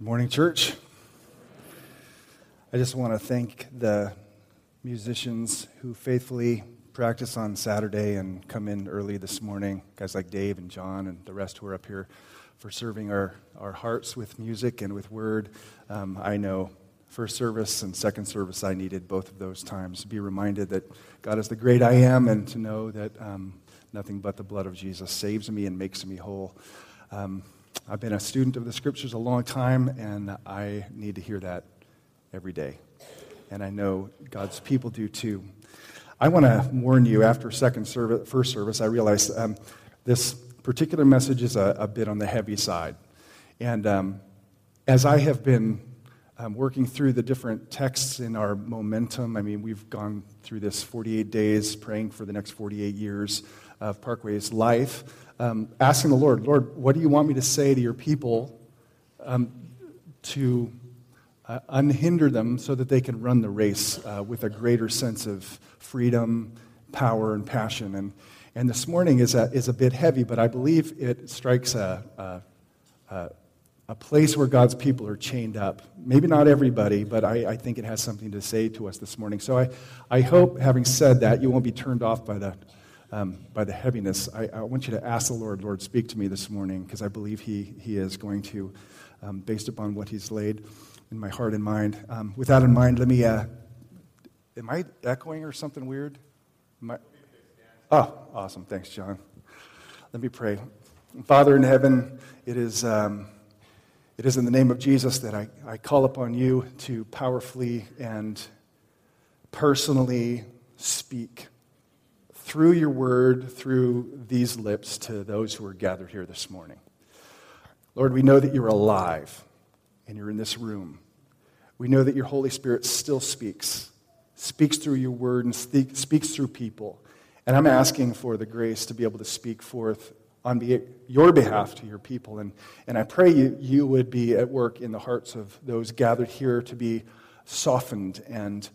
Morning, church. I just want to thank the musicians who faithfully practice on Saturday and come in early this morning, guys like Dave and John and the rest who are up here for serving our, our hearts with music and with word. Um, I know first service and second service, I needed both of those times to be reminded that God is the great I am and to know that um, nothing but the blood of Jesus saves me and makes me whole. Um, I've been a student of the scriptures a long time, and I need to hear that every day. And I know God's people do too. I want to warn you after second service, first service, I realized um, this particular message is a, a, bit on the heavy side. And um, as I have been um, working through the different texts in our momentum, I mean, we've gone through this 48 days praying for the next 48 years of Parkway's life um, asking the Lord, Lord, what do you want me to say to your people um, to uh, unhinder them so that they can run the race uh, with a greater sense of freedom, power, and passion? And, and this morning is a, is a bit heavy, but I believe it strikes a, a, a place where God's people are chained up. Maybe not everybody, but I, I, think it has something to say to us this morning. So I, I hope, having said that, you won't be turned off by the um, by the heaviness, I, I, want you to ask the Lord, Lord, speak to me this morning, because I believe he, he is going to, um, based upon what He's laid in my heart and mind. Um, with that in mind, let me. Uh, am I echoing or something weird? I, oh, awesome. Thanks, John. Let me pray. Father in heaven, it is, um, it is in the name of Jesus that I, I call upon you to powerfully and personally speak through your word, through these lips to those who are gathered here this morning. Lord, we know that you're alive and you're in this room. We know that your Holy Spirit still speaks, speaks through your word and speaks through people. And I'm asking for the grace to be able to speak forth on your behalf to your people. And, and I pray you, you would be at work in the hearts of those gathered here to be softened and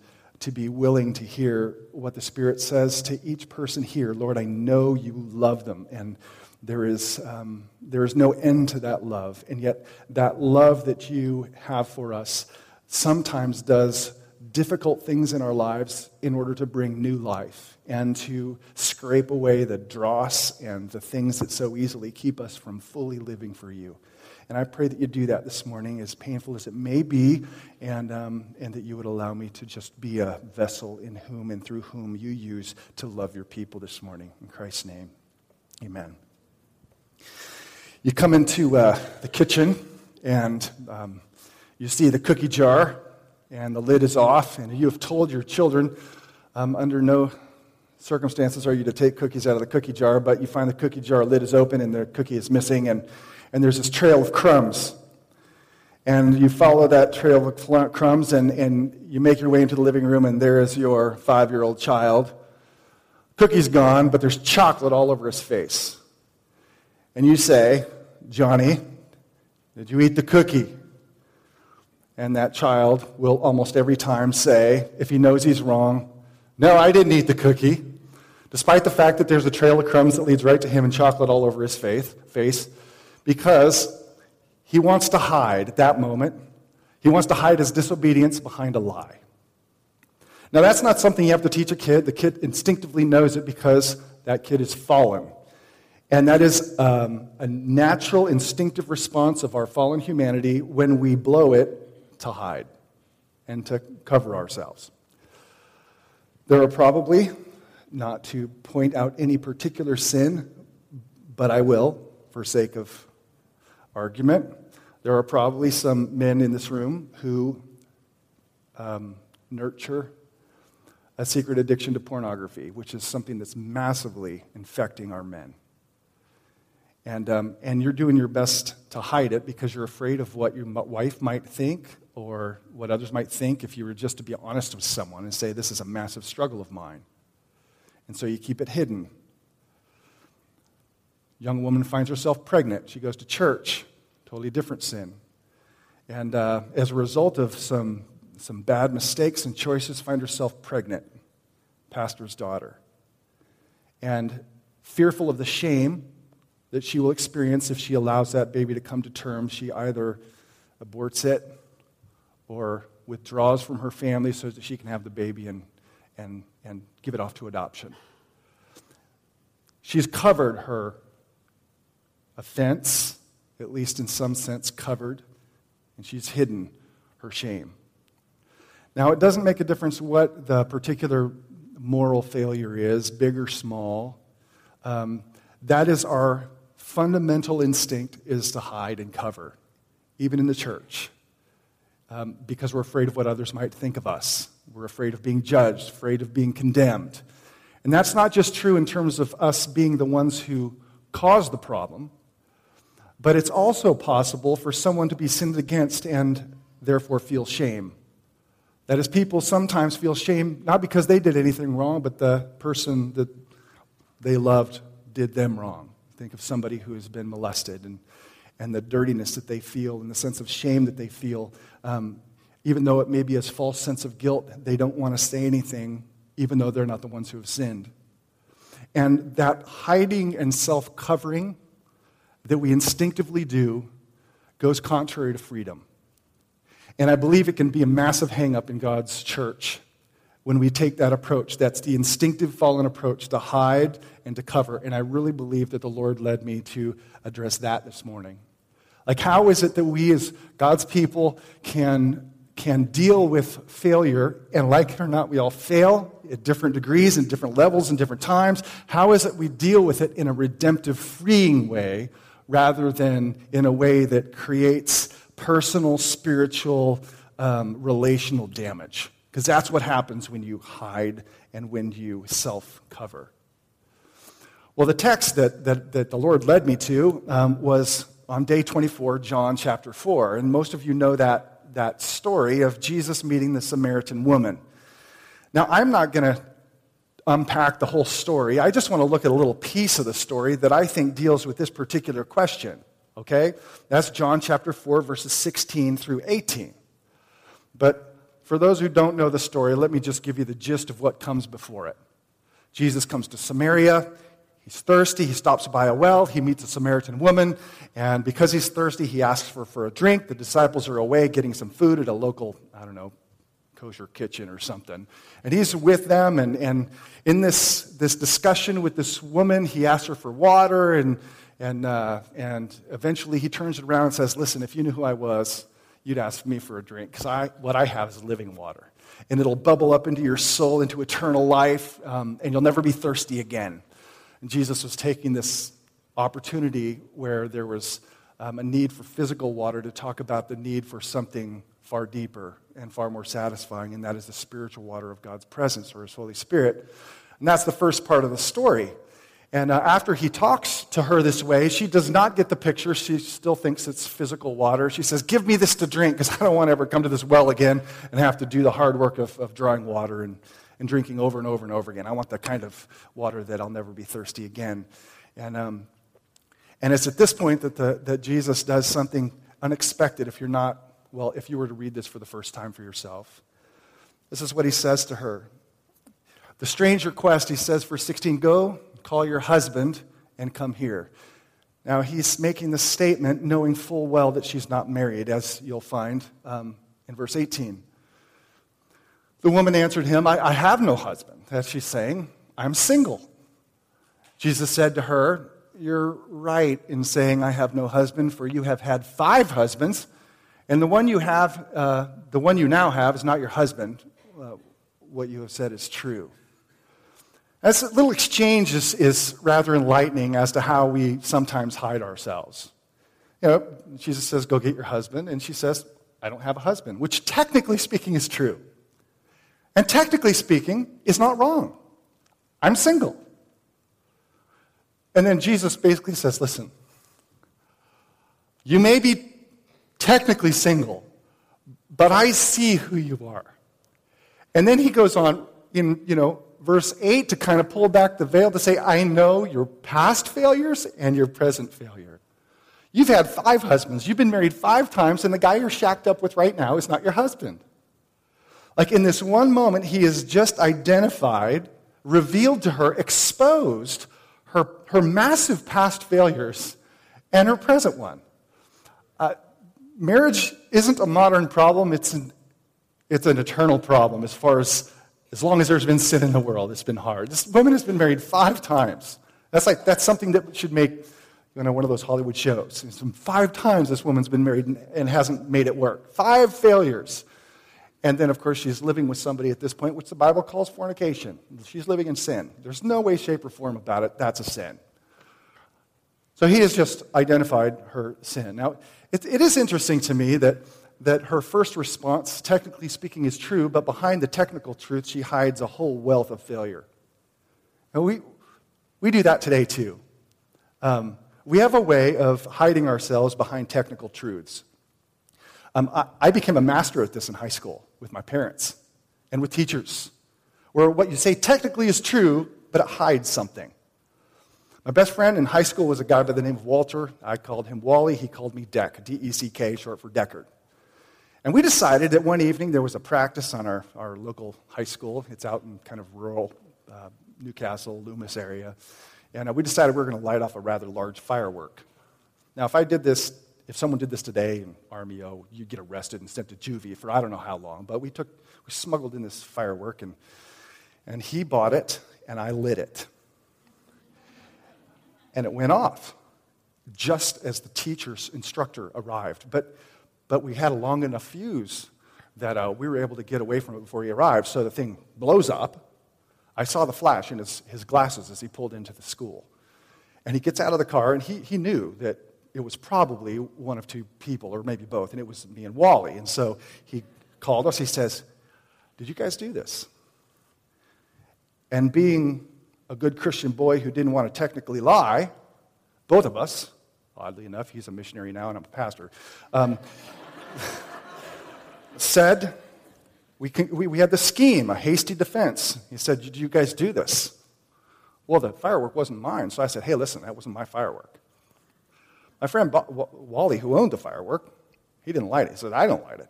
to be willing to hear what the Spirit says to each person here. Lord, I know you love them, and there is, um, there is no end to that love. And yet, that love that you have for us sometimes does difficult things in our lives in order to bring new life and to scrape away the dross and the things that so easily keep us from fully living for you. And I pray that you do that this morning, as painful as it may be, and, um, and that you would allow me to just be a vessel in whom and through whom you use to love your people this morning. In Christ's name, amen. You come into uh, the kitchen, and um, you see the cookie jar, and the lid is off, and you have told your children um, under no circumstances are you to take cookies out of the cookie jar, but you find the cookie jar lid is open and the cookie is missing, and and there's this trail of crumbs. And you follow that trail of crumbs, and, and you make your way into the living room, and there is your five year old child. Cookie's gone, but there's chocolate all over his face. And you say, Johnny, did you eat the cookie? And that child will almost every time say, if he knows he's wrong, No, I didn't eat the cookie. Despite the fact that there's a trail of crumbs that leads right to him and chocolate all over his face, because he wants to hide at that moment. He wants to hide his disobedience behind a lie. Now, that's not something you have to teach a kid. The kid instinctively knows it because that kid is fallen. And that is um, a natural, instinctive response of our fallen humanity when we blow it to hide and to cover ourselves. There are probably, not to point out any particular sin, but I will for sake of argument. There are probably some men in this room who um, nurture a secret addiction to pornography, which is something that's massively infecting our men. And, um, and you're doing your best to hide it because you're afraid of what your wife might think or what others might think if you were just to be honest with someone and say, This is a massive struggle of mine. And so you keep it hidden young woman finds herself pregnant. She goes to church, totally different sin. And uh, as a result of some, some bad mistakes and choices, find herself pregnant, pastor's daughter. And fearful of the shame that she will experience if she allows that baby to come to term. She either aborts it or withdraws from her family so that she can have the baby and, and, and give it off to adoption. She's covered her offense, at least in some sense, covered, and she's hidden her shame. Now, it doesn't make a difference what the particular moral failure is, big or small. Um, that is our fundamental instinct is to hide and cover, even in the church, um, because we're afraid of what others might think of us. We're afraid of being judged, afraid of being condemned. And that's not just true in terms of us being the ones who cause the problem, but it's also possible for someone to be sinned against and therefore feel shame. That is, people sometimes feel shame not because they did anything wrong, but the person that they loved did them wrong. Think of somebody who has been molested and, and the dirtiness that they feel and the sense of shame that they feel. Um, even though it may be a false sense of guilt, they don't want to say anything, even though they're not the ones who have sinned. And that hiding and self covering that we instinctively do goes contrary to freedom. And I believe it can be a massive hangup in God's church when we take that approach. That's the instinctive fallen approach to hide and to cover. And I really believe that the Lord led me to address that this morning. Like, how is it that we as God's people can, can deal with failure? And like it or not, we all fail at different degrees and different levels and different times. How is it we deal with it in a redemptive, freeing way rather than in a way that creates personal, spiritual, um, relational damage? Because that's what happens when you hide and when you self cover. Well, the text that, that, that, the Lord led me to um, was on day 24, John chapter 4. And most of you know that, that story of Jesus meeting the Samaritan woman. Now, I'm not going to unpack the whole story. I just want to look at a little piece of the story that I think deals with this particular question. Okay? That's John chapter 4, verses 16 through 18. But for those who don't know the story, let me just give you the gist of what comes before it. Jesus comes to Samaria. He's thirsty. He stops by a well. He meets a Samaritan woman. And because he's thirsty, he asks for, for a drink. The disciples are away getting some food at a local, I don't know, kosher kitchen or something. And he's with them. And, and in this, this discussion with this woman, he asks her for water. And, and, uh, and eventually he turns it around and says, Listen, if you knew who I was, you'd ask me for a drink because I, what I have is living water. And it'll bubble up into your soul, into eternal life, um, and you'll never be thirsty again. And Jesus was taking this opportunity where there was um, a need for physical water to talk about the need for something far deeper and far more satisfying, and that is the spiritual water of God's presence or His Holy Spirit. And that's the first part of the story. And uh, after he talks to her this way, she does not get the picture. She still thinks it's physical water. She says, Give me this to drink because I don't want to ever come to this well again and have to do the hard work of, of drawing water and, and drinking over and over and over again. I want the kind of water that I'll never be thirsty again. And, um, and it's at this point that, the, that Jesus does something unexpected if you're not, well, if you were to read this for the first time for yourself. This is what he says to her. The strange request, he says, for 16, go Call your husband and come here. Now, he's making this statement knowing full well that she's not married, as you'll find um, in verse 18. The woman answered him, I, I have no husband. As she's saying, I'm single. Jesus said to her, You're right in saying, I have no husband, for you have had five husbands, and the one you have, uh, the one you now have, is not your husband. Uh, what you have said is true. This little exchange is, is rather enlightening as to how we sometimes hide ourselves. You know, Jesus says, Go get your husband. And she says, I don't have a husband, which technically speaking is true. And technically speaking is not wrong. I'm single. And then Jesus basically says, Listen, you may be technically single, but I see who you are. And then he goes on in, you know, verse 8 to kind of pull back the veil to say, I know your past failures and your present failure. You've had five husbands, you've been married five times, and the guy you're shacked up with right now is not your husband. Like in this one moment, he has just identified, revealed to her, exposed her, her massive past failures and her present one. Marriage isn't a modern problem, it's an, it's an eternal problem as far as as long as there's been sin in the world. It's been hard. This woman has been married five times. That's like that's something that should make you know one of those Hollywood shows. Five times this woman's been married and, and hasn't made it work. Five failures. And then, of course, she's living with somebody at this point, which the Bible calls fornication. She's living in sin. There's no way, shape, or form about it. That's a sin. So he has just identified her sin. Now, it, it is interesting to me that, that her first response, technically speaking, is true, but behind the technical truth, she hides a whole wealth of failure. And we, we do that today, too. Um, we have a way of hiding ourselves behind technical truths. Um, I, I became a master at this in high school with my parents and with teachers, where what you say technically is true, but it hides something. My best friend in high school was a guy by the name of Walter. I called him Wally. He called me Deck, D E C K, short for Deckard. And we decided that one evening there was a practice on our, our local high school. It's out in kind of rural uh, Newcastle, Loomis area. And uh, we decided we were going to light off a rather large firework. Now, if I did this if someone did this today in RMEO, you'd get arrested and sent to juvie for I don't know how long. But we took, we smuggled in this firework, and, and he bought it, and I lit it. And it went off just as the teacher's instructor arrived. But, but we had a long enough fuse that uh, we were able to get away from it before he arrived. So the thing blows up. I saw the flash in his, his glasses as he pulled into the school. And he gets out of the car, and he, he knew that it was probably one of two people, or maybe both, and it was me and Wally. And so he called us. He says, Did you guys do this? And being a good Christian boy who didn't want to technically lie, both of us, oddly enough, he's a missionary now and I'm a pastor, um, said, we, can, we, we had the scheme, a hasty defense. He said, Did you guys do this? Well, the firework wasn't mine. So I said, Hey, listen, that wasn't my firework. My friend Wally, who owned the firework, he didn't light it. He said, I don't light it.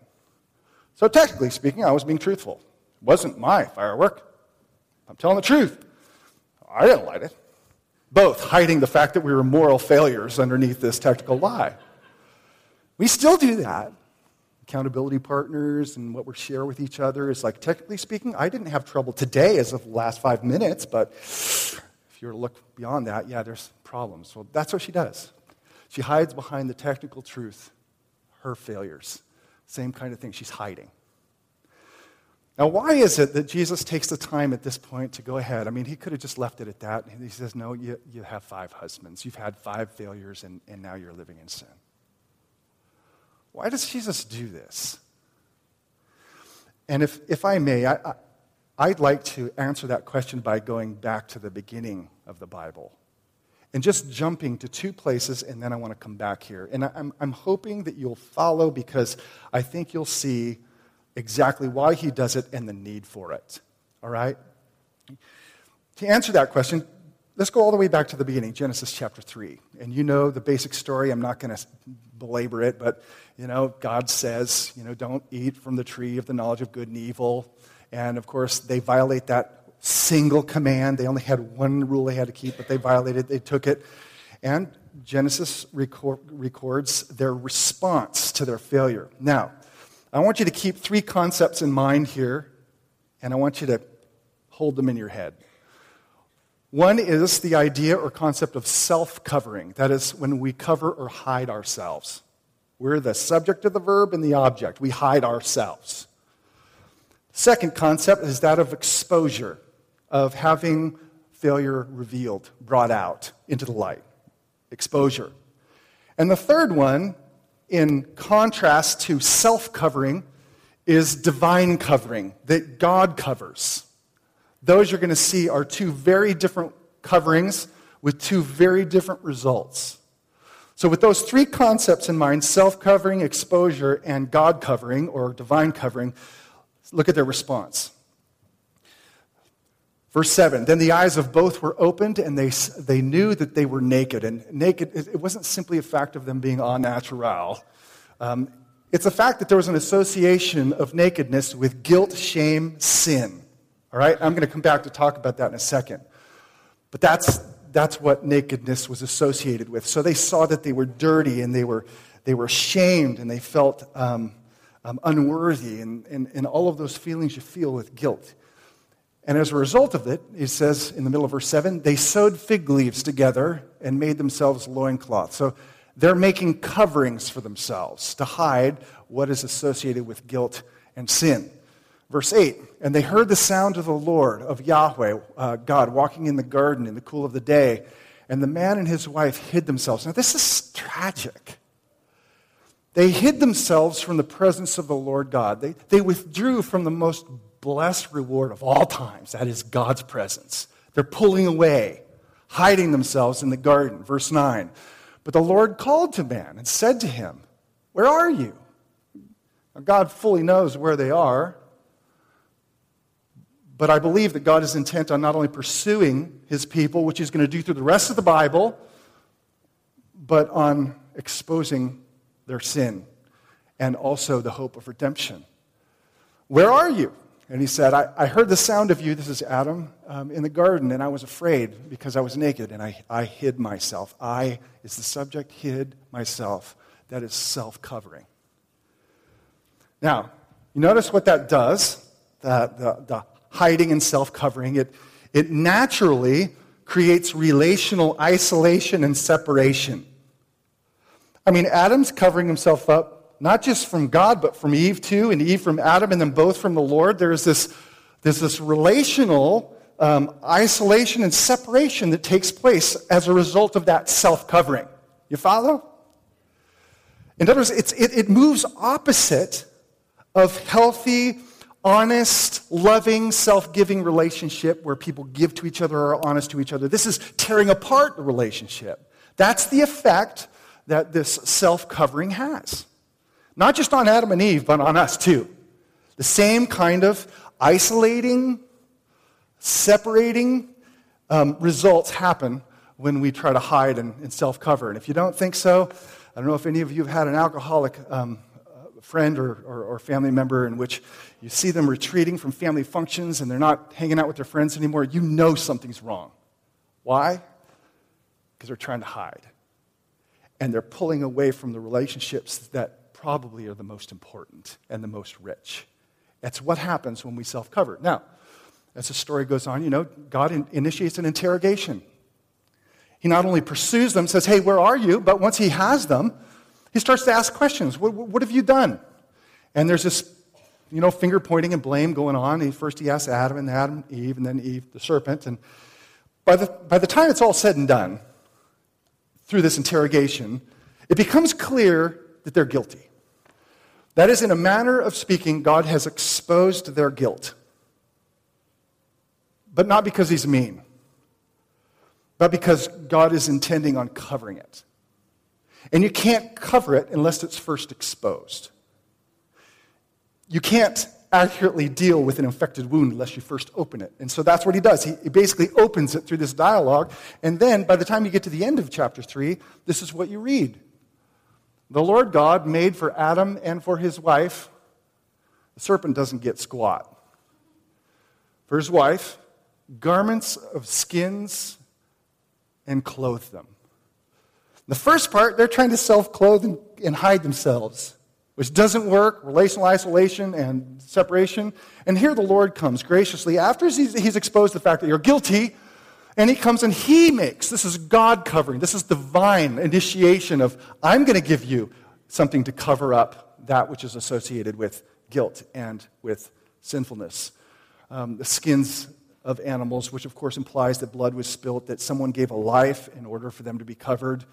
So, technically speaking, I was being truthful. It wasn't my firework. I'm telling the truth. I didn't light it. Both hiding the fact that we were moral failures underneath this technical lie. We still do that. Accountability partners and what we share with each other is like, technically speaking, I didn't have trouble today as of the last five minutes, but if you were to look beyond that, yeah, there's problems. Well, that's what she does. She hides behind the technical truth, her failures. Same kind of thing, she's hiding. Now, why is it that Jesus takes the time at this point to go ahead? I mean, he could have just left it at that. He says, No, you, you have five husbands. You've had five failures, and, and now you're living in sin. Why does Jesus do this? And if, if I may, I, I, I'd like to answer that question by going back to the beginning of the Bible and just jumping to two places, and then I want to come back here. And I'm, I'm hoping that you'll follow because I think you'll see exactly why he does it and the need for it. All right? To answer that question, let's go all the way back to the beginning, Genesis chapter 3. And you know the basic story. I'm not going to belabor it, but, you know, God says, you know, don't eat from the tree of the knowledge of good and evil. And of course, they violate that single command. They only had one rule they had to keep, but they violated, they took it. And Genesis record, records their response to their failure. Now, I want you to keep three concepts in mind here, and I want you to hold them in your head. One is the idea or concept of self covering. That is, when we cover or hide ourselves. We're the subject of the verb and the object. We hide ourselves. Second concept is that of exposure of having failure revealed, brought out into the light, exposure. And the third one, in contrast to self covering, is divine covering, that God covers. Those you're going to see are two very different coverings with two very different results. So, with those three concepts in mind self covering, exposure, and God covering or divine covering look at their response. Verse 7 Then the eyes of both were opened, and they, they knew that they were naked. And naked, it wasn't simply a fact of them being au natural. Um, it's a fact that there was an association of nakedness with guilt, shame, sin. All right? I'm going to come back to talk about that in a second. But that's, that's what nakedness was associated with. So they saw that they were dirty and they were, they were shamed and they felt um, um, unworthy and, and, and all of those feelings you feel with guilt. And as a result of it, he says in the middle of verse 7 they sewed fig leaves together and made themselves loincloths. So they're making coverings for themselves to hide what is associated with guilt and sin. Verse 8 And they heard the sound of the Lord, of Yahweh, uh, God, walking in the garden in the cool of the day. And the man and his wife hid themselves. Now, this is tragic. They hid themselves from the presence of the Lord God. They, they withdrew from the most blessed reward of all times. That is God's presence. They're pulling away, hiding themselves in the garden. Verse 9. But the Lord called to man and said to him, Where are you? Now, God fully knows where they are. But I believe that God is intent on not only pursuing his people, which he's going to do through the rest of the Bible, but on exposing their sin and also the hope of redemption. Where are you? And he said, I, I heard the sound of you, this is Adam, um, in the garden, and I was afraid because I was naked, and I, I hid myself. I is the subject, hid myself. That is self covering. Now, you notice what that does, the, the, the hiding and self covering. It, it naturally creates relational isolation and separation. I mean, Adam's covering himself up not just from God, but from Eve too, and Eve from Adam, and then both from the Lord. There's this, there's this relational um, isolation and separation that takes place as a result of that self covering. You follow? In other words, it, it moves opposite of healthy, honest, loving, self giving relationship where people give to each other or are honest to each other. This is tearing apart the relationship. That's the effect that this self covering has. Not just on Adam and Eve, but on us too. The same kind of isolating, separating um, results happen when we try to hide and, and self cover. And if you don't think so, I don't know if any of you have had an alcoholic um, friend or, or, or, family member in which you see them retreating from family functions and they're not hanging out with their friends anymore. You know something's wrong. Why? Because they're trying to hide. And they're pulling away from the relationships that probably are the most important and the most rich. That's what happens when we self cover. Now, as the story goes on, you know, God in- initiates an interrogation. He not only pursues them, says, Hey, where are you? But once he has them, he starts to ask questions. What, what have you done? And there's this, you know, finger pointing and blame going on. He, first he asks Adam, and Adam, Eve, and then Eve, the serpent. And by the, by the time it's all said and done, through this interrogation, it becomes clear that they're guilty. That is, in a manner of speaking, God has exposed their guilt. But not because he's mean, but because God is intending on covering it. And you can't cover it unless it's first exposed. You can't accurately deal with an infected wound unless you first open it. And so that's what he does. He, basically opens it through this dialogue. And then by the time you get to the end of chapter 3, this is what you read. The Lord God made for Adam and for his wife, the serpent doesn't get squat. For his wife, garments of skins and clothe them. The first part, they're trying to self clothe and, hide themselves, which doesn't work relational isolation and separation. And here the Lord comes graciously after he's, he's exposed the fact that you're guilty and he comes and he makes, this is God covering, this is divine initiation of, I'm going to give you something to cover up that which is associated with guilt and with sinfulness. Um, the skins of animals, which of course implies that blood was spilt, that someone gave a life in order for them to be covered.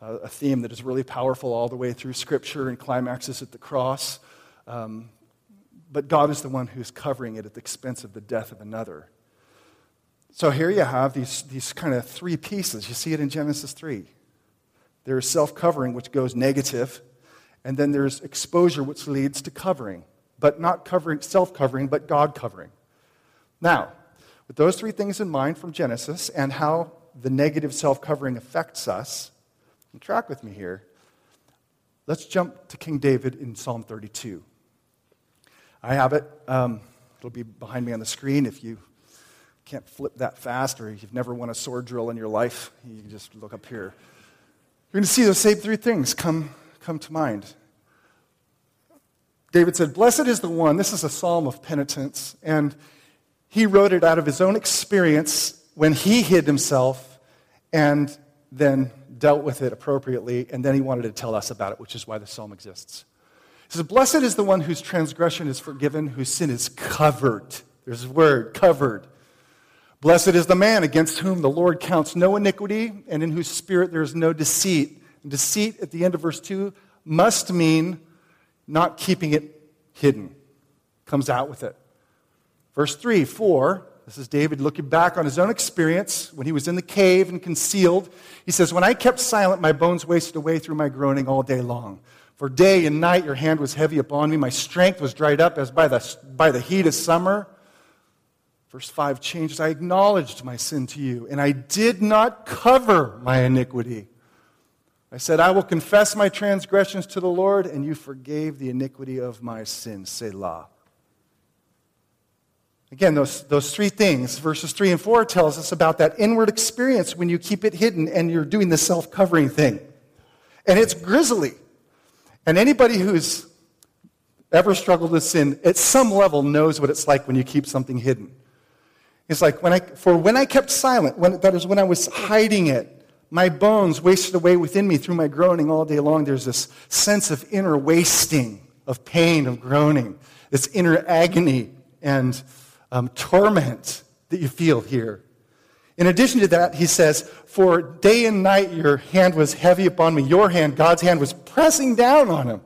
Uh, a theme that is really powerful all the way through Scripture and climaxes at the cross. Um, but God is the one who's covering it at the expense of the death of another. So here you have these, these kind of three pieces. You see it in Genesis 3. There's self covering, which goes negative, and then there's exposure, which leads to covering, but not covering, self covering, but God covering. Now, with those three things in mind from Genesis and how the negative self covering affects us, track with me here. Let's jump to King David in Psalm 32. I have it. Um, it'll be behind me on the screen if you can't flip that fast or you've never won a sword drill in your life, you can just look up here. You're going to see those same three things come, come to mind. David said, Blessed is the one, this is a psalm of penitence, and he wrote it out of his own experience when he hid himself and then dealt with it appropriately, and then he wanted to tell us about it, which is why the psalm exists. He says, Blessed is the one whose transgression is forgiven, whose sin is covered. There's a word, covered. Blessed is the man against whom the Lord counts no iniquity, and in whose spirit there is no deceit. And deceit, at the end of verse 2, must mean not keeping it hidden. Comes out with it. Verse 3, 4, this is David looking back on his own experience when he was in the cave and concealed. He says, When I kept silent, my bones wasted away through my groaning all day long. For day and night your hand was heavy upon me. My strength was dried up as by the, by the heat of summer. Verse 5 changes. I acknowledged my sin to you, and I did not cover my iniquity. I said, I will confess my transgressions to the Lord, and you forgave the iniquity of my sin. Selah. Again, those, those three things, verses 3 and 4 tells us about that inward experience when you keep it hidden and you're doing the self covering thing. And it's grisly. And anybody who's ever struggled with sin at some level knows what it's like when you keep something hidden. It's like when I, for when I kept silent, when, that is when I was hiding it, my bones wasted away within me through my groaning all day long. There's this sense of inner wasting, of pain, of groaning, this inner agony and um, torment that you feel here. In addition to that, he says, For day and night your hand was heavy upon me. Your hand, God's hand, was pressing down on him.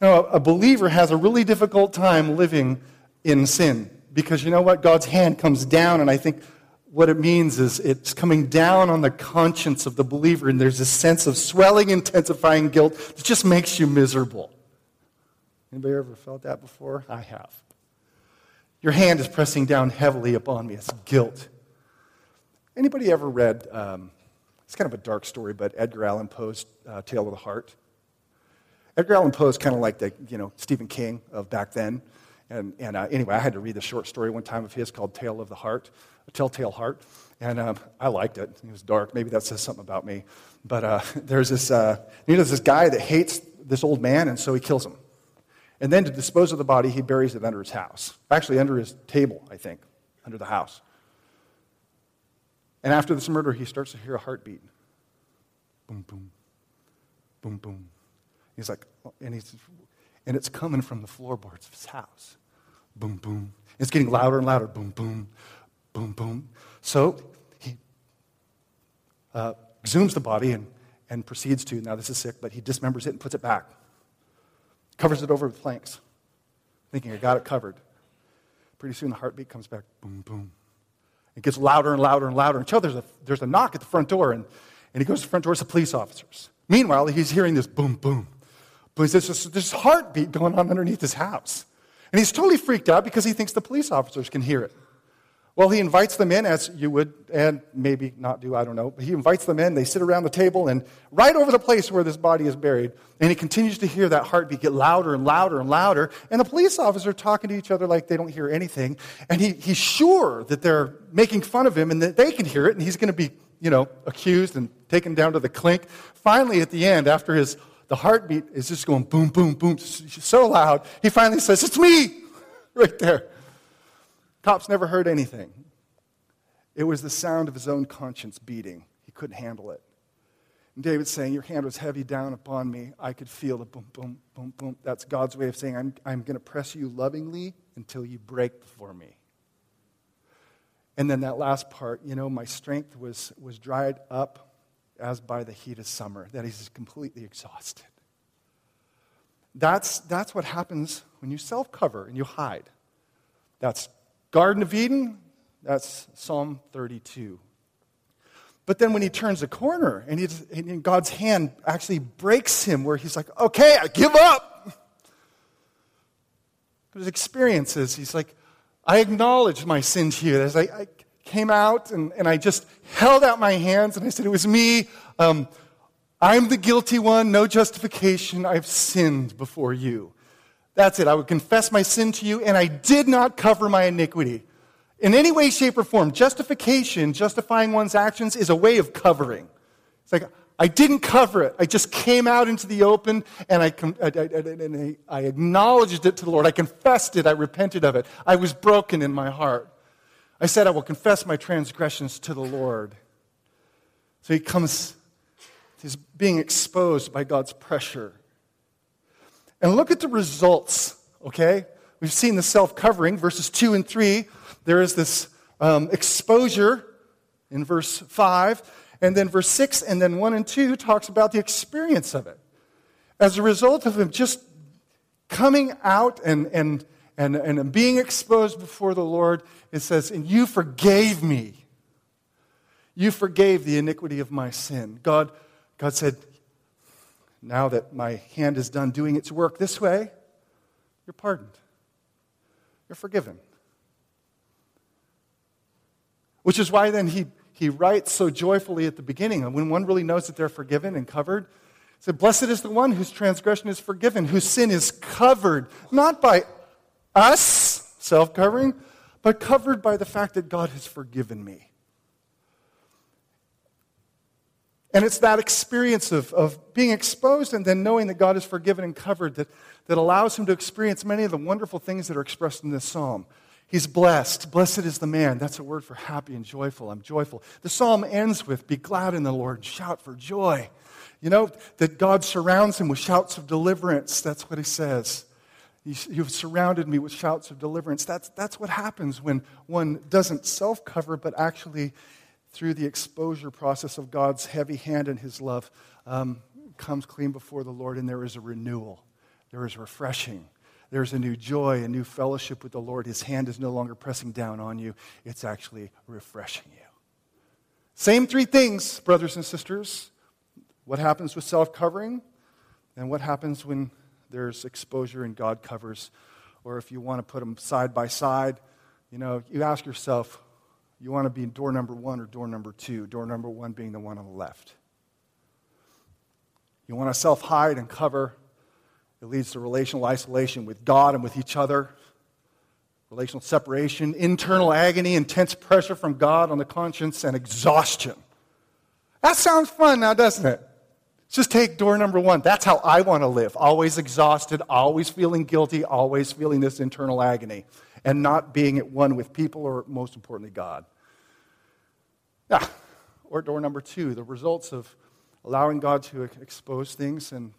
Now, a believer has a really difficult time living in sin because you know what? God's hand comes down, and I think what it means is it's coming down on the conscience of the believer, and there's a sense of swelling, intensifying guilt that just makes you miserable. Anybody ever felt that before? I have. Your hand is pressing down heavily upon me. It's guilt. Anybody ever read? Um, it's kind of a dark story, but Edgar Allan Poe's uh, Tale of the Heart. Edgar Allan Poe is kind of like the you know Stephen King of back then. And, and uh, anyway, I had to read the short story one time of his called Tale of the Heart, a Telltale Heart. And um, I liked it. It was dark. Maybe that says something about me. But uh, there's this, uh, you know, this guy that hates this old man, and so he kills him. And then to dispose of the body, he buries it under his house. Actually, under his table, I think, under the house. And after this murder, he starts to hear a heartbeat. Boom, boom, boom, boom. He's like, and he's and it's coming from the floorboards of his house. Boom, boom. It's getting louder and louder. Boom, boom, boom, boom. So he uh, exhumes the body and, and proceeds to, now this is sick, but he dismembers it and puts it back. Covers it over with planks, thinking, I got it covered. Pretty soon the heartbeat comes back. Boom, boom. It gets louder and louder and louder until there's a, there's a knock at the front door, and, and he goes to the front door. It's the police officers. Meanwhile, he's hearing this boom, boom. But there's this, this heartbeat going on underneath his house. And he's totally freaked out because he thinks the police officers can hear it. Well, he invites them in, as you would, and maybe not do, I don't know. But he invites them in. They sit around the table, and right over the place where this body is buried, and he continues to hear that heartbeat get louder and louder and louder. And the police officers are talking to each other like they don't hear anything. And he, he's sure that they're making fun of him and that they can hear it, and he's going to be, you know, accused and taken down to the clink. Finally, at the end, after his the heartbeat is just going boom, boom, boom, so loud. He finally says, It's me! right there. Cops never heard anything. It was the sound of his own conscience beating. He couldn't handle it. And David's saying, Your hand was heavy down upon me. I could feel the boom, boom, boom, boom. That's God's way of saying, I'm, I'm going to press you lovingly until you break before me. And then that last part, you know, my strength was, was dried up as by the heat of summer, that he's completely exhausted. That's, that's what happens when you self cover and you hide. That's Garden of Eden, that's Psalm 32. But then when he turns the corner and, and God's hand actually breaks him, where he's like, okay, I give up. His experiences, he's like, I acknowledge my sin here. I, I came out and, and I just held out my hands and I said, It was me. Um, I'm the guilty one, no justification. I've sinned before you. That's it. I would confess my sin to you, and I did not cover my iniquity. In any way, shape, or form, justification, justifying one's actions, is a way of covering. It's like, I didn't cover it. I just came out into the open and I, I, I, I, acknowledged it to the Lord. I confessed it. I repented of it. I was broken in my heart. I said, I will confess my transgressions to the Lord. So he comes, he's being exposed by God's pressure. And look at the results, okay? We've seen the self covering, verses 2 and 3. There is this um, exposure in verse 5. And then verse 6 and then 1 and 2 talks about the experience of it. As a result of him just coming out and, and, and, and being exposed before the Lord, it says, And you forgave me. You forgave the iniquity of my sin. God, God said, Now that my hand is done doing its work this way, you're pardoned. You're forgiven. Which is why then he he writes so joyfully at the beginning. When one really knows that they're forgiven and covered, said, Blessed is the one whose transgression is forgiven, whose sin is covered, not by us, self covering, but covered by the fact that God has forgiven me. And it's that experience of, of being exposed and then knowing that God is forgiven and covered that, that allows him to experience many of the wonderful things that are expressed in this psalm. He's blessed. Blessed is the man. That's a word for happy and joyful. I'm joyful. The psalm ends with, Be glad in the Lord, shout for joy. You know, that God surrounds him with shouts of deliverance. That's what he says. You've surrounded me with shouts of deliverance. That's, that's what happens when one doesn't self cover, but actually, through the exposure process of God's heavy hand and his love, um, comes clean before the Lord, and there is a renewal. There is refreshing. There's a new joy, a new fellowship with the Lord. His hand is no longer pressing down on you, it's actually refreshing you. Same three things, brothers and sisters. What happens with self covering, and what happens when there's exposure and God covers. Or if you want to put them side by side, you know, you ask yourself, you want to be in door number one or door number two? Door number one being the one on the left. You want to self hide and cover it leads to relational isolation with God and with each other, relational separation, internal agony, intense pressure from God on the conscience, and exhaustion. That sounds fun now, doesn't it? Just take door number one. That's how I want to live. Always exhausted, always feeling guilty, always feeling this internal agony, and not being at one with people or, most importantly, God. Yeah. Or door number two, the results of allowing God to expose things and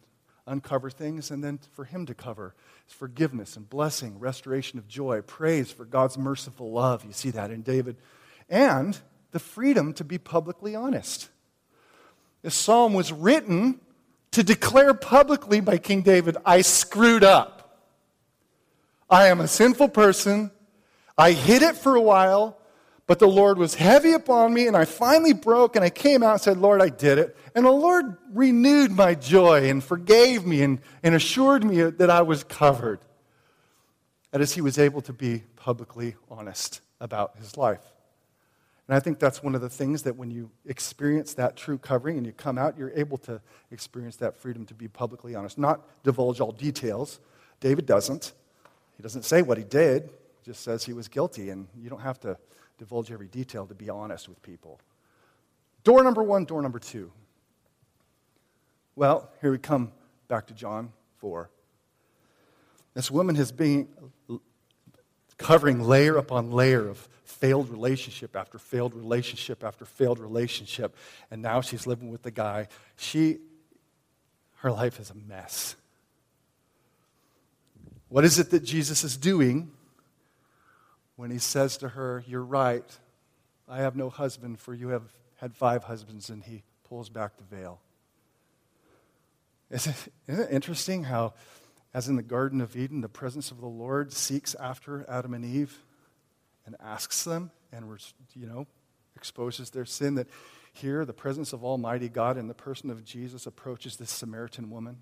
uncover things, and then for Him to cover. It's forgiveness and blessing, restoration of joy, praise for God's merciful love. You see that in David. And the freedom to be publicly honest. This psalm was written to declare publicly by King David I screwed up. I am a sinful person. I hid it for a while. But the Lord was heavy upon me, and I finally broke, and I came out and said, Lord, I did it. And the Lord renewed my joy and forgave me and, and assured me that I was covered. And as he was able to be publicly honest about his life. And I think that's one of the things that when you experience that true covering and you come out, you're able to experience that freedom to be publicly honest. Not divulge all details. David doesn't. He doesn't say what he did, he just says he was guilty, and you don't have to divulge every detail to be honest with people. Door number one, door number two. Well, here we come back to John 4. This woman has been covering layer upon layer of failed relationship after failed relationship after failed relationship, and now she's living with the guy. She, her life is a mess. What is it that Jesus is doing when he says to her, You're right, I have no husband, for you have had five husbands, and he pulls back the veil. Isn't it interesting how, as in the Garden of Eden, the presence of the Lord seeks after Adam and Eve and asks them and, you know, exposes their sin? That here, the presence of Almighty God in the person of Jesus approaches this Samaritan woman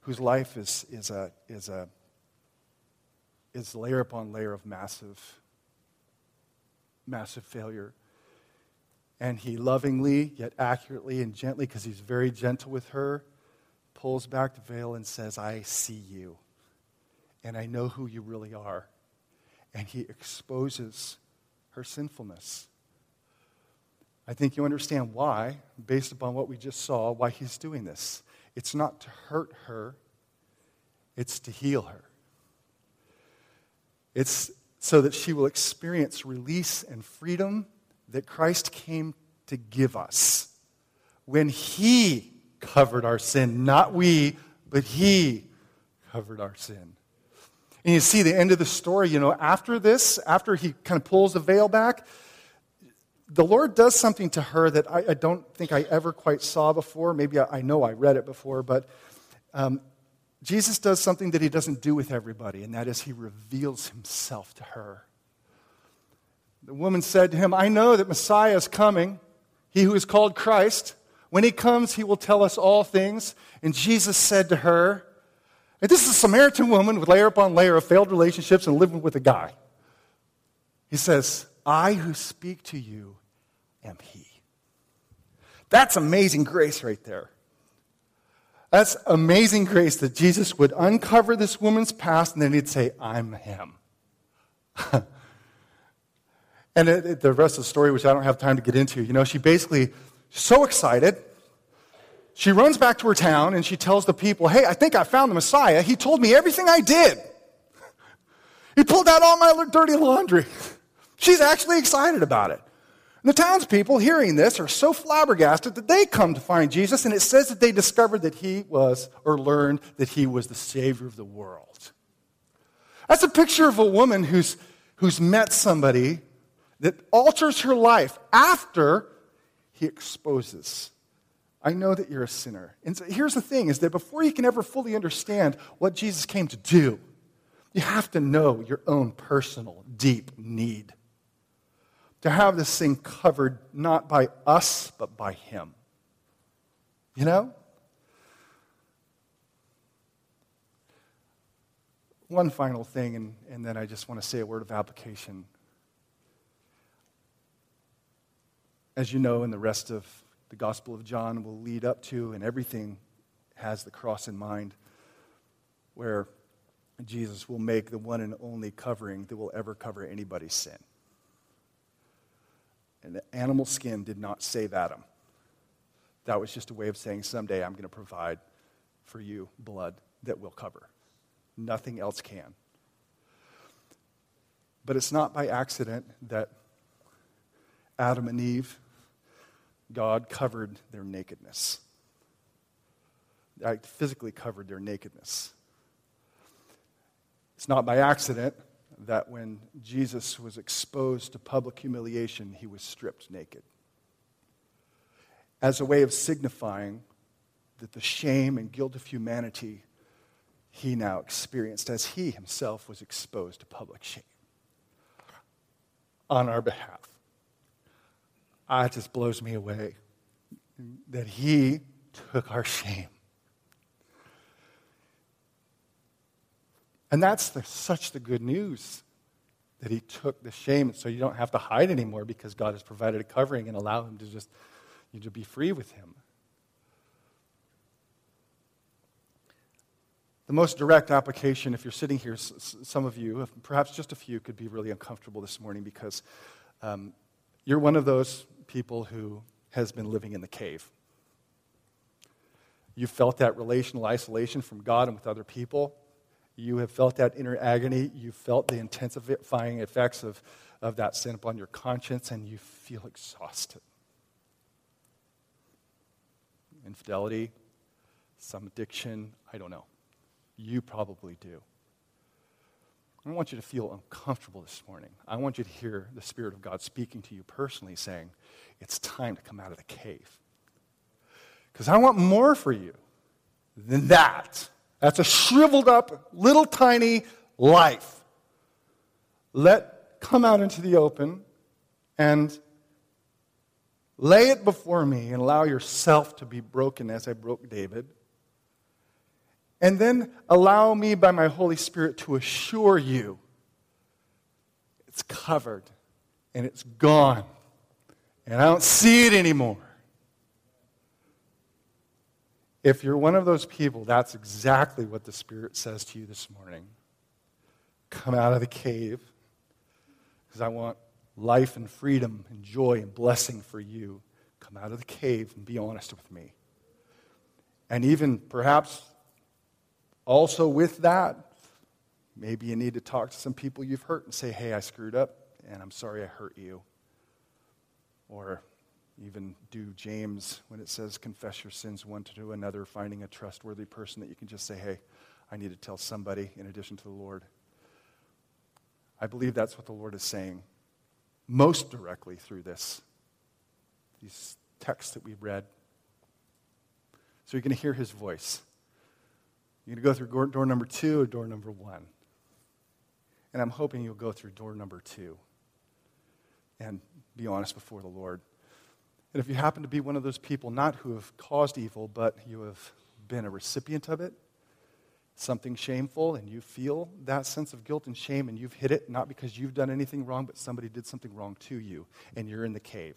whose life is, is, a, is a is layer upon layer of massive, massive failure. And he lovingly, yet accurately and gently, because he's very gentle with her, pulls back the veil and says, I see you. And I know who you really are. And he exposes her sinfulness. I think you understand why, based upon what we just saw, why he's doing this. It's not to hurt her, it's to heal her. It's so that she will experience release and freedom that Christ came to give us when he covered our sin, not we, but he covered our sin. And you see the end of the story, you know, after this, after he kind of pulls the veil back, the Lord does something to her that I, I don't think I ever quite saw before. Maybe I, I know I read it before, but um, Jesus does something that he doesn't do with everybody, and that is he reveals himself to her. The woman said to him, I know that Messiah is coming, he who is called Christ. When he comes, he will tell us all things. And Jesus said to her, and this is a Samaritan woman with layer upon layer of failed relationships and living with a guy. He says, I who speak to you am He. That's amazing grace right there. That's amazing grace that Jesus would uncover this woman's past and then he'd say, I'm Him. and it, it, the rest of the story, which I don't have time to get into, you know, she basically, so excited, she runs back to her town and she tells the people, Hey, I think I found the Messiah. He told me everything I did. He pulled out all my dirty laundry. She's actually excited about it. And the townspeople hearing this are so flabbergasted that they come to find Jesus, and it says that they discovered that he was, or learned that he was the Savior of the world. That's a picture of a woman who's, who's met somebody that alters her life after he exposes. I know that you're a sinner. And so here's the thing is that before you can ever fully understand what Jesus came to do, you have to know your own personal, deep need to have this thing covered not by us, but by Him. You know? One final thing, and, and then I just want to say a word of application. As you know, in the rest of the Gospel of John will lead up to, and everything has the cross in mind, where Jesus will make the one and only covering that will ever cover anybody's sin. And the animal skin did not save Adam. That was just a way of saying, someday I'm going to provide for you blood that will cover. Nothing else can. But it's not by accident that Adam and Eve, God covered their nakedness. I physically covered their nakedness. It's not by accident that when Jesus was exposed to public humiliation, he was stripped naked. As a way of signifying that the shame and guilt of humanity he now experienced as he himself was exposed to public shame on our behalf. It just blows me away that he took our shame And that's the, such the good news that he took the shame so you don't have to hide anymore because God has provided a covering and allow him to just you to be free with him. The most direct application, if you're sitting here, some of you, perhaps just a few, could be really uncomfortable this morning because um, you're one of those people who has been living in the cave. You felt that relational isolation from God and with other people. You have felt that inner agony. You felt the intensifying effects of, of that sin upon your conscience, and you feel exhausted. Infidelity, some addiction, I don't know. You probably do. I don't want you to feel uncomfortable this morning. I want you to hear the Spirit of God speaking to you personally, saying, It's time to come out of the cave. Because I want more for you than that. That's a shriveled up, little tiny life. Let come out into the open and lay it before me and allow yourself to be broken as I broke David. And then allow me by my Holy Spirit to assure you it's covered and it's gone. And I don't see it anymore. If you're one of those people, that's exactly what the Spirit says to you this morning. Come out of the cave because I want life and freedom and joy and blessing for you, come out of the cave and be honest with me. And even perhaps also with that, maybe you need to talk to some people you've hurt and say, hey, I screwed up and I'm sorry I hurt you. Or even do James when it says, confess your sins one to another, finding a trustworthy person that you can just say, hey, I need to tell somebody in addition to the Lord. I believe that's what the Lord is saying most directly through this, these texts that we read. So you're going to hear his voice. You're going to go through door number two or door number one. And I'm hoping you'll go through door number two and be honest before the Lord. And if you happen to be one of those people, not who have caused evil, but you have been a recipient of it, something shameful, and you feel that sense of guilt and shame, and you've hid it, not because you've done anything wrong, but somebody did something wrong to you, and you're in the cave.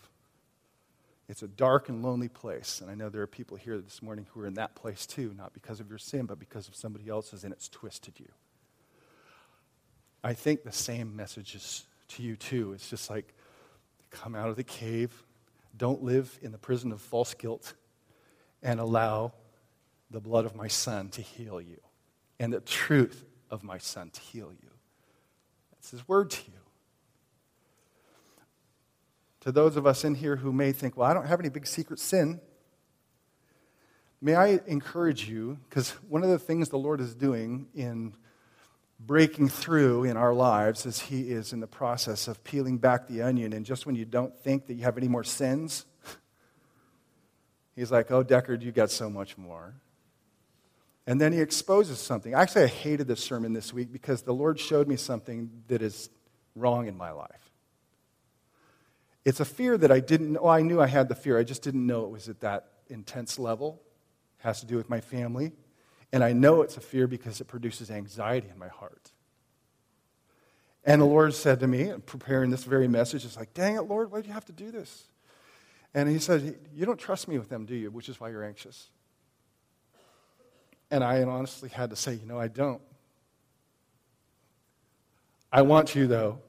It's a dark and lonely place. And I know there are people here this morning who are in that place too, not because of your sin, but because of somebody else's, and it's twisted you. I think the same message is to you too. It's just like, come out of the cave, don't live in the prison of false guilt, and allow the blood of my son to heal you, and the truth of my son to heal you. That's his word to you to those of us in here who may think, well, I don't have any big secret sin, may I encourage you, because one of the things the Lord is doing in breaking through in our lives is He is in the process of peeling back the onion. And just when you don't think that you have any more sins, He's like, oh, Deckard, you got so much more. And then he exposes something. Actually, I hated this sermon this week because the Lord showed me something that is wrong in my life. It's a fear that I didn't know. I knew I had the fear, I just didn't know it was at that intense level. It has to do with my family. And I know it's a fear because it produces anxiety in my heart. And the Lord said to me, preparing this very message, it's like, dang it, Lord, why do you have to do this? And he said, You don't trust me with them, do you? Which is why you're anxious. And I honestly had to say, You know, I don't. I want you, though.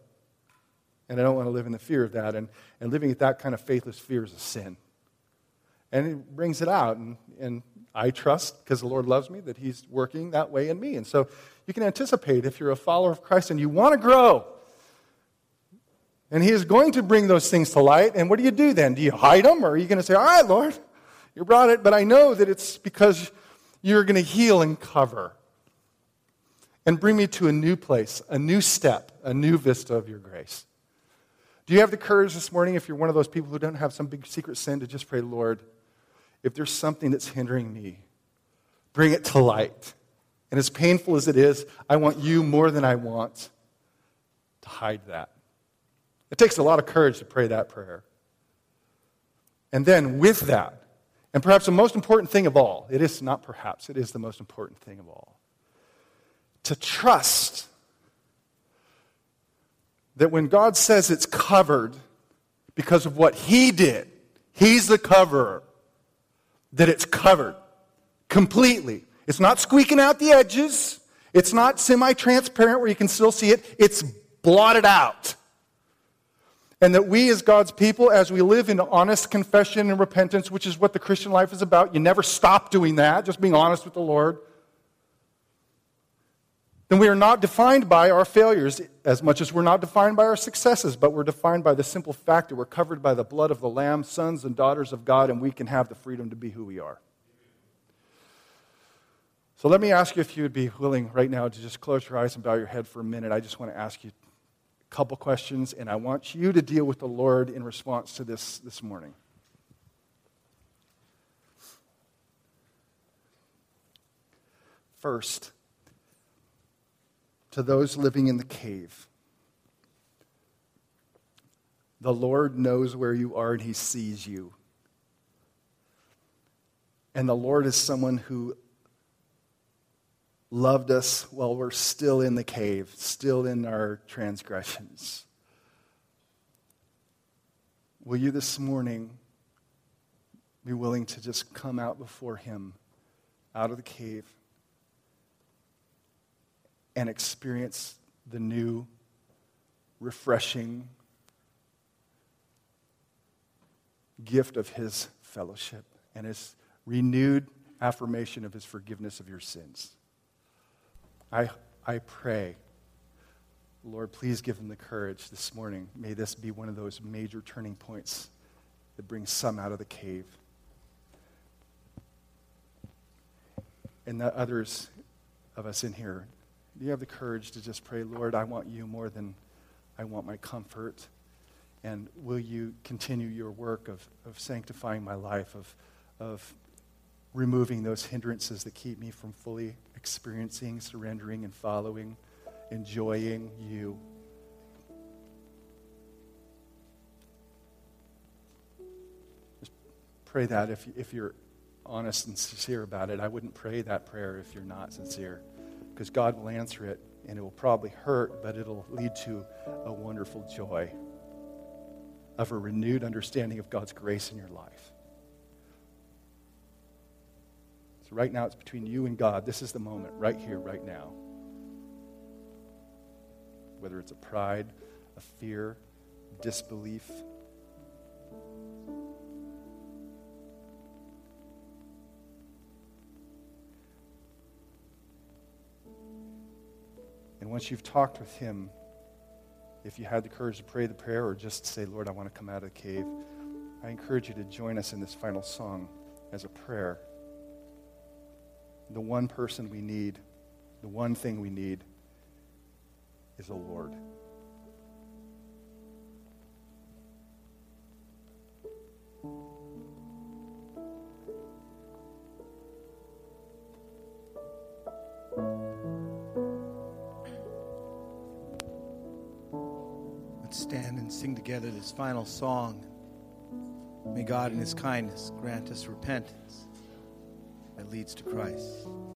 And I don't want to live in the fear of that. And, and living with that kind of faithless fear is a sin. And it brings it out. And, and I trust, because the Lord loves me, that He's working that way in me. And so you can anticipate if you're a follower of Christ and you want to grow. And He is going to bring those things to light. And what do you do then? Do you hide them? Or are you going to say, All right, Lord, you brought it, but I know that it's because you're going to heal and cover and bring me to a new place, a new step, a new vista of your grace. Do you have the courage this morning, if you're one of those people who don't have some big secret sin, to just pray, Lord, if there's something that's hindering me, bring it to light. And as painful as it is, I want you more than I want to hide that. It takes a lot of courage to pray that prayer. And then with that, and perhaps the most important thing of all, it is not perhaps, it is the most important thing of all, to trust that when God says it's covered because of what He did, He's the coverer, that it's covered completely. It's not squeaking out the edges, it's not semi transparent where you can still see it, it's blotted out. And that we, as God's people, as we live in honest confession and repentance, which is what the Christian life is about, you never stop doing that, just being honest with the Lord then we are not defined by our failures as much as we're not defined by our successes, but we're defined by the simple fact that we're covered by the blood of the Lamb, sons and daughters of God, and we can have the freedom to be who we are. So let me ask you if you would be willing right now to just close your eyes and bow your head for a minute. I just want to ask you a couple questions, and I want you to deal with the Lord in response to this this morning. First, to those living in the cave. The Lord knows where you are and He sees you. And the Lord is someone who loved us while we're still in the cave, still in our transgressions. Will you this morning be willing to just come out before Him out of the cave and experience the new, refreshing, gift of his fellowship and his renewed affirmation of his forgiveness of your sins. I, I pray, Lord, please give them the courage this morning. May this be one of those major turning points that brings some out of the cave. And that others of us in here, do you have the courage to just pray, Lord, I want you more than I want my comfort? And will you continue your work of, of sanctifying my life, of, of removing those hindrances that keep me from fully experiencing, surrendering, and following, enjoying you? Just pray that if, if you're honest and sincere about it. I wouldn't pray that prayer if you're not sincere, because God will answer it, and it will probably hurt, but it'll lead to a wonderful joy of a renewed understanding of God's grace in your life. So, right now, it's between you and God. This is the moment, right here, right now. Whether it's a pride, a fear, disbelief. Once you've talked with Him, if you had the courage to pray the prayer or just say, Lord, I want to come out of the cave, I encourage you to join us in this final song as a prayer. The one person we need, the one thing we need, is a Lord. This final song. May God, in His kindness, grant us repentance that leads to Christ.